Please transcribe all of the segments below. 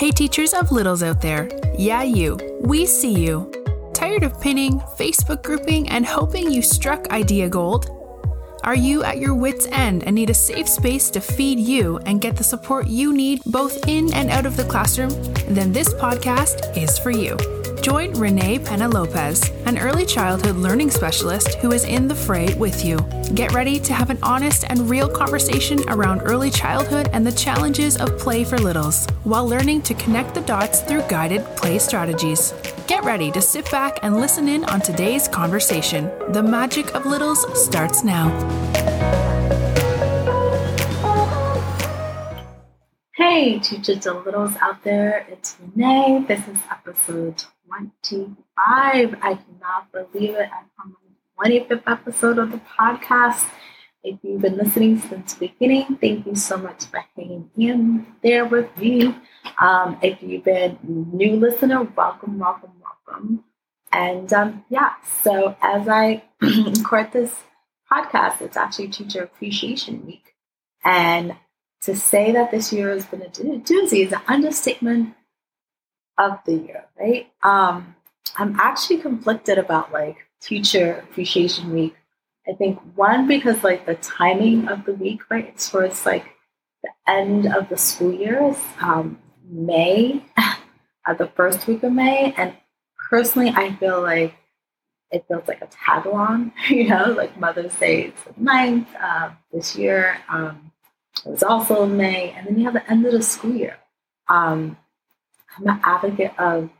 Hey, teachers of littles out there. Yeah, you. We see you. Tired of pinning, Facebook grouping, and hoping you struck idea gold? Are you at your wits' end and need a safe space to feed you and get the support you need both in and out of the classroom? Then this podcast is for you. Join Renee Pena Lopez, an early childhood learning specialist who is in the fray with you. Get ready to have an honest and real conversation around early childhood and the challenges of play for littles, while learning to connect the dots through guided play strategies. Get ready to sit back and listen in on today's conversation. The magic of littles starts now. Hey, teachers of littles out there, it's Renee. This is episode 25. I cannot believe it. I'm on the 25th episode of the podcast. If you've been listening since the beginning, thank you so much for hanging in there with me. Um, if you've been new listener, welcome, welcome, welcome. And um, yeah, so as I record this podcast, it's actually Teacher Appreciation Week. And to say that this year has been a doozy is an understatement of the year, right? Um, I'm actually conflicted about like Teacher Appreciation Week. I think one because like the timing of the week, right? It's towards like the end of the school year, is um, May, at the first week of May, and personally, I feel like it feels like a tag along, you know, like Mother's Day is the 9th uh, this year. Um, it was also May, and then you have the end of the school year. Um, I'm an advocate of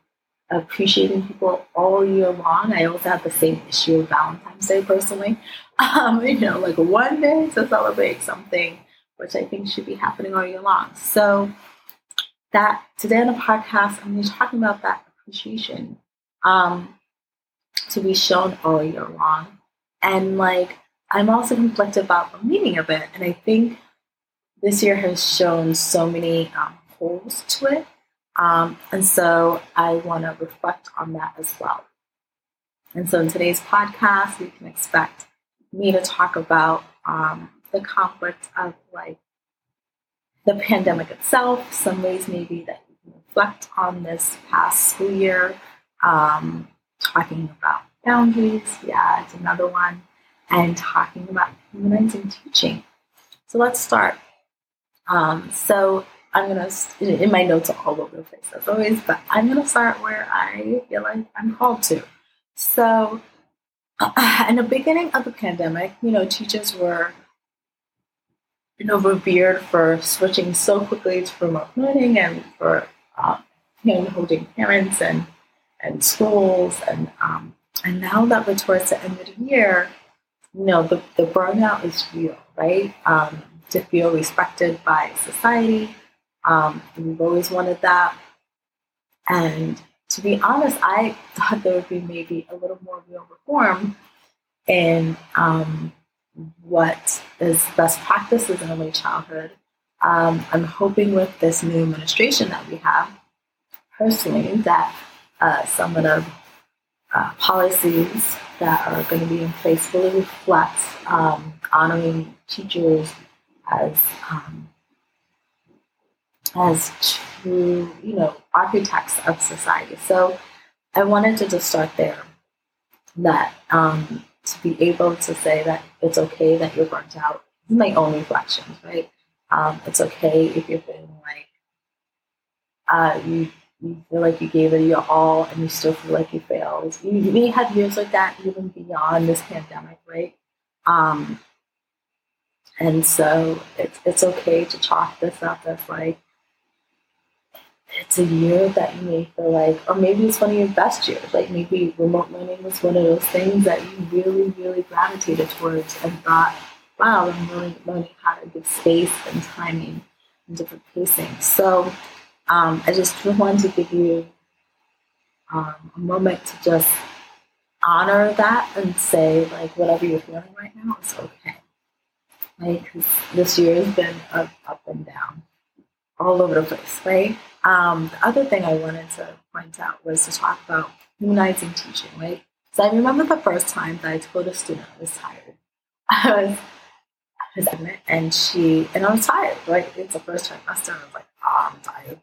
appreciating people all year long. I also have the same issue of Valentine's Day personally. Um, you know, like one day to celebrate something, which I think should be happening all year long. So that today on the podcast, I'm going to be talking about that appreciation um, to be shown all year long. And like, I'm also conflicted about the meaning of it. And I think this year has shown so many um, holes to it um, and so I want to reflect on that as well. And so in today's podcast, you can expect me to talk about um, the conflict of like the pandemic itself, some ways maybe that you can reflect on this past school year, um, talking about boundaries, yeah, it's another one, and talking about humanizing teaching. So let's start. Um, so I'm gonna in my notes are all over the place as always, but I'm gonna start where I feel like I'm called to. So, in the beginning of the pandemic, you know, teachers were you know revered for switching so quickly to remote learning and for um, hand holding parents and and schools and um, and now that we're towards the end of the year, you know, the, the burnout is real, right? Um, to feel respected by society, um, we've always wanted that. And to be honest, I thought there would be maybe a little more real reform in um, what is best practices in early childhood. Um, I'm hoping with this new administration that we have, personally, that uh, some of the uh, policies that are going to be in place really reflect um, honoring teachers as um, as true, you know, architects of society. So I wanted to just start there. That um, to be able to say that it's okay that you're burnt out. My own reflections, right? Um, it's okay if you're feeling like uh, you you feel like you gave it your all and you still feel like you failed. You, we have years like that even beyond this pandemic, right? Um, and so it's it's okay to chalk this up as like it's a year that you may feel like, or maybe it's one of your best years. Like maybe remote learning was one of those things that you really, really gravitated towards and thought, wow, I'm really learning how to give space and timing and different pacing. So um, I just wanted to give you um, a moment to just honor that and say, like, whatever you're feeling right now is okay. Like, this year has been up, up and down all over the place, right? Um, the other thing I wanted to point out was to talk about humanizing teaching, right? So I remember the first time that I told a student I was tired. I was, I was and she, and I was tired, right? It's the first trimester. I was like, oh, I'm tired.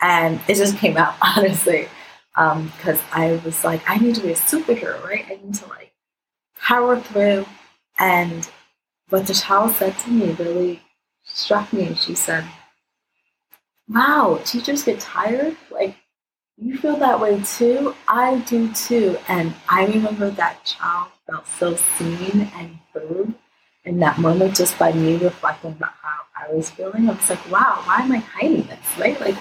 And it just came out, honestly, because um, I was like, I need to be a superhero, right? I need to like power through. And what the child said to me really struck me. She said, Wow, teachers get tired? Like, you feel that way too? I do too. And I remember that child felt so seen and heard in that moment just by me reflecting about how I was feeling. I was like, wow, why am I hiding this? Right? Like,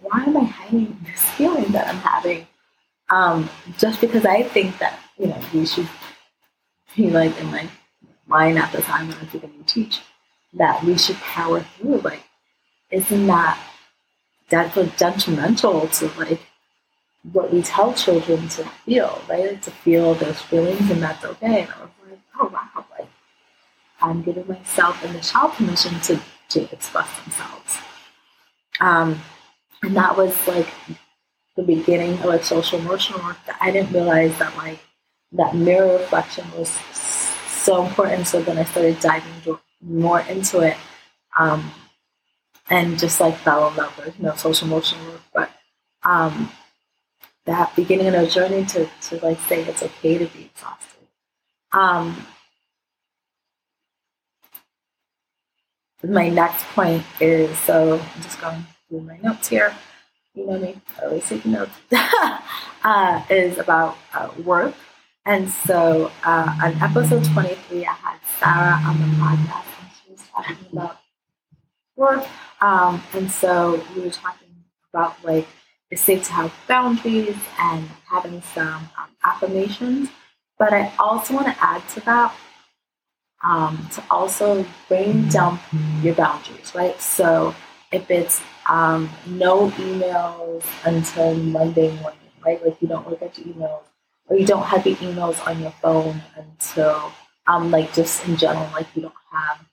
why am I hiding this feeling that I'm having? Um, just because I think that, you know, we should be like in my mind at the time when I was beginning to teach, that we should power through. Like, isn't that that's detrimental to like what we tell children to feel, right? To feel those feelings and that's okay. And I was like, oh wow, like I'm giving myself and the child permission to, to express themselves. Um, and that was like the beginning of like social emotional work that I didn't realize that like that mirror reflection was so important. So then I started diving more into it. Um, and just like fell in love with you know social emotional work. But um, that beginning of a journey to to like say it's okay to be exhausted. Um, my next point is so I'm just going through my notes here. You know me, I always take notes. uh, is about uh, work. And so uh, on episode 23, I had Sarah on the podcast and she was talking about work. Um, and so we were talking about like it's safe to have boundaries and having some um, affirmations. But I also want to add to that um, to also bring down your boundaries, right? So if it's um, no emails until Monday morning, right? Like you don't look at your emails or you don't have your emails on your phone until um, like just in general, like you don't have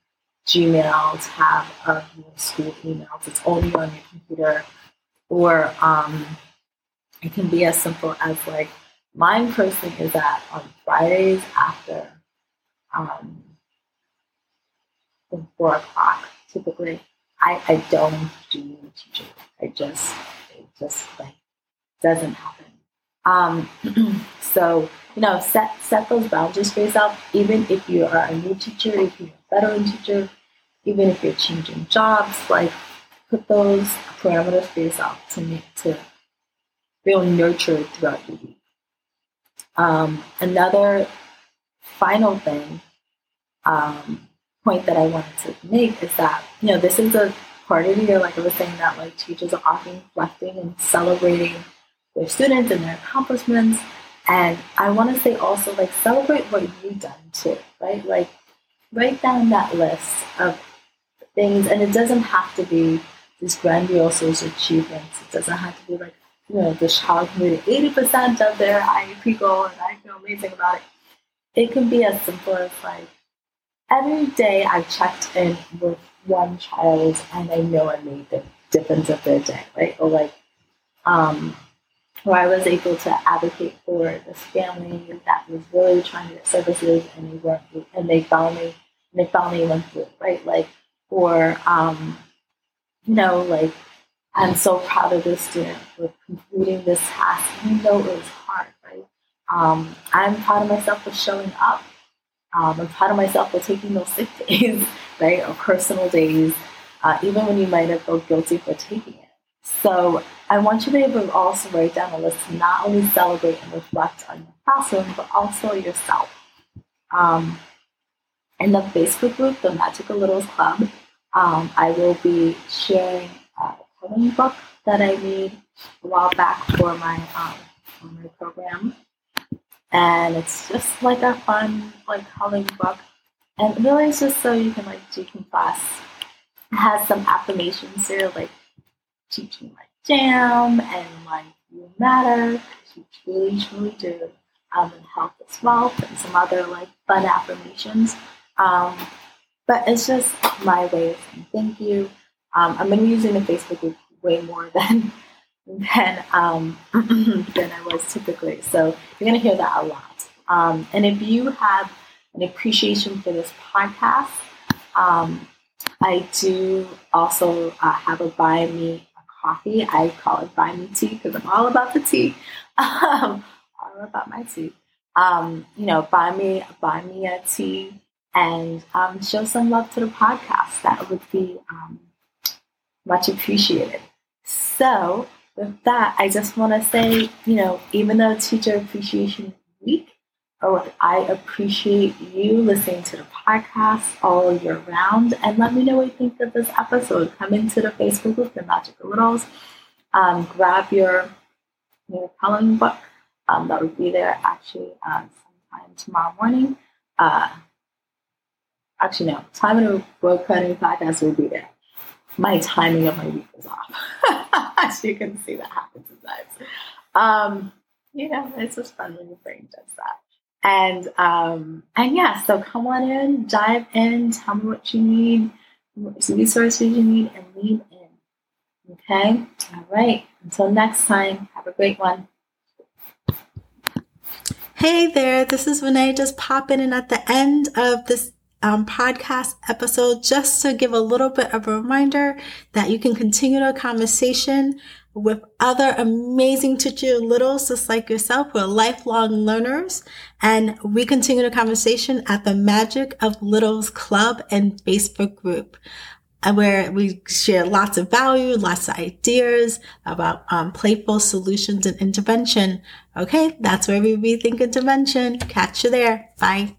Gmail, have of your school emails. It's only on your computer. Or um, it can be as simple as like mine personally is that on Fridays after um, four o'clock, typically, I, I don't do teaching. I just it just like doesn't happen. Um, so you know, set set those boundaries for yourself. Even if you are a new teacher, if you're a veteran teacher, even if you're changing jobs, like put those parameters for yourself to make to feel nurtured throughout week. Um, another final thing, um, point that I wanted to make is that you know this is a part of the year, like I was saying, that like teachers are often reflecting and celebrating their students and their accomplishments. And I want to say also like celebrate what you've done too, right? Like write down that list of things, and it doesn't have to be these grandiose achievements. It doesn't have to be like, you know, the child made 80% of their IEP goal and I feel amazing about it. It can be as simple as like, every day I've checked in with one child and I know I made the difference of their day, right? Or like, um, where I was able to advocate for this family that was really trying to get services and they weren't, and they found me, and they finally went through, right? Like, or um, you know, like I'm so proud of this student for completing this task, even though it was hard, right? Um, I'm proud of myself for showing up. Um, I'm proud of myself for taking those sick days, right, or personal days, uh, even when you might have felt guilty for taking it. So I want you to be able to also write down a list to not only celebrate and reflect on your classroom, but also yourself. Um, in the Facebook group, the Magic of Littles Club, um, I will be sharing a coloring book that I made a while back for my um, for my program, and it's just like a fun like coloring book, and really it's just so you can like decompress. It has some affirmations there, like teaching like jam and like you matter, you truly truly do, um, and health as well, and some other like fun affirmations. Um, but it's just my way of saying thank you. Um, I'm been using the Facebook group way more than than um, than I was typically. So you're to hear that a lot. Um, and if you have an appreciation for this podcast, um, I do also uh, have a buy me a coffee. I call it buy me tea because I'm all about the tea. Um, all about my tea. Um, you know, buy me buy me a tea and um, show some love to the podcast. That would be um, much appreciated. So, with that, I just want to say, you know, even though Teacher Appreciation Week, oh, I appreciate you listening to the podcast all year round. And let me know what you think of this episode. Come into the Facebook group, The Magic of Littles. Um, grab your, your coloring book. Um, that will be there actually uh, sometime tomorrow morning. Uh, actually, no, time the book cutting podcast will be there. My timing of my week is off. As you can see, that happens sometimes. Um, you know, it's just fun when your brain does that. And um, and yeah, so come on in, dive in, tell me what you need, what resources you need, and lean in. Okay? All right. Until next time, have a great one. Hey there, this is Renee just popping in at the end of this um, podcast episode just to give a little bit of a reminder that you can continue the conversation with other amazing teacher littles just like yourself who are lifelong learners. And we continue the conversation at the Magic of Littles Club and Facebook group uh, where we share lots of value, lots of ideas about um, playful solutions and intervention. Okay, that's where we rethink intervention. Catch you there. Bye.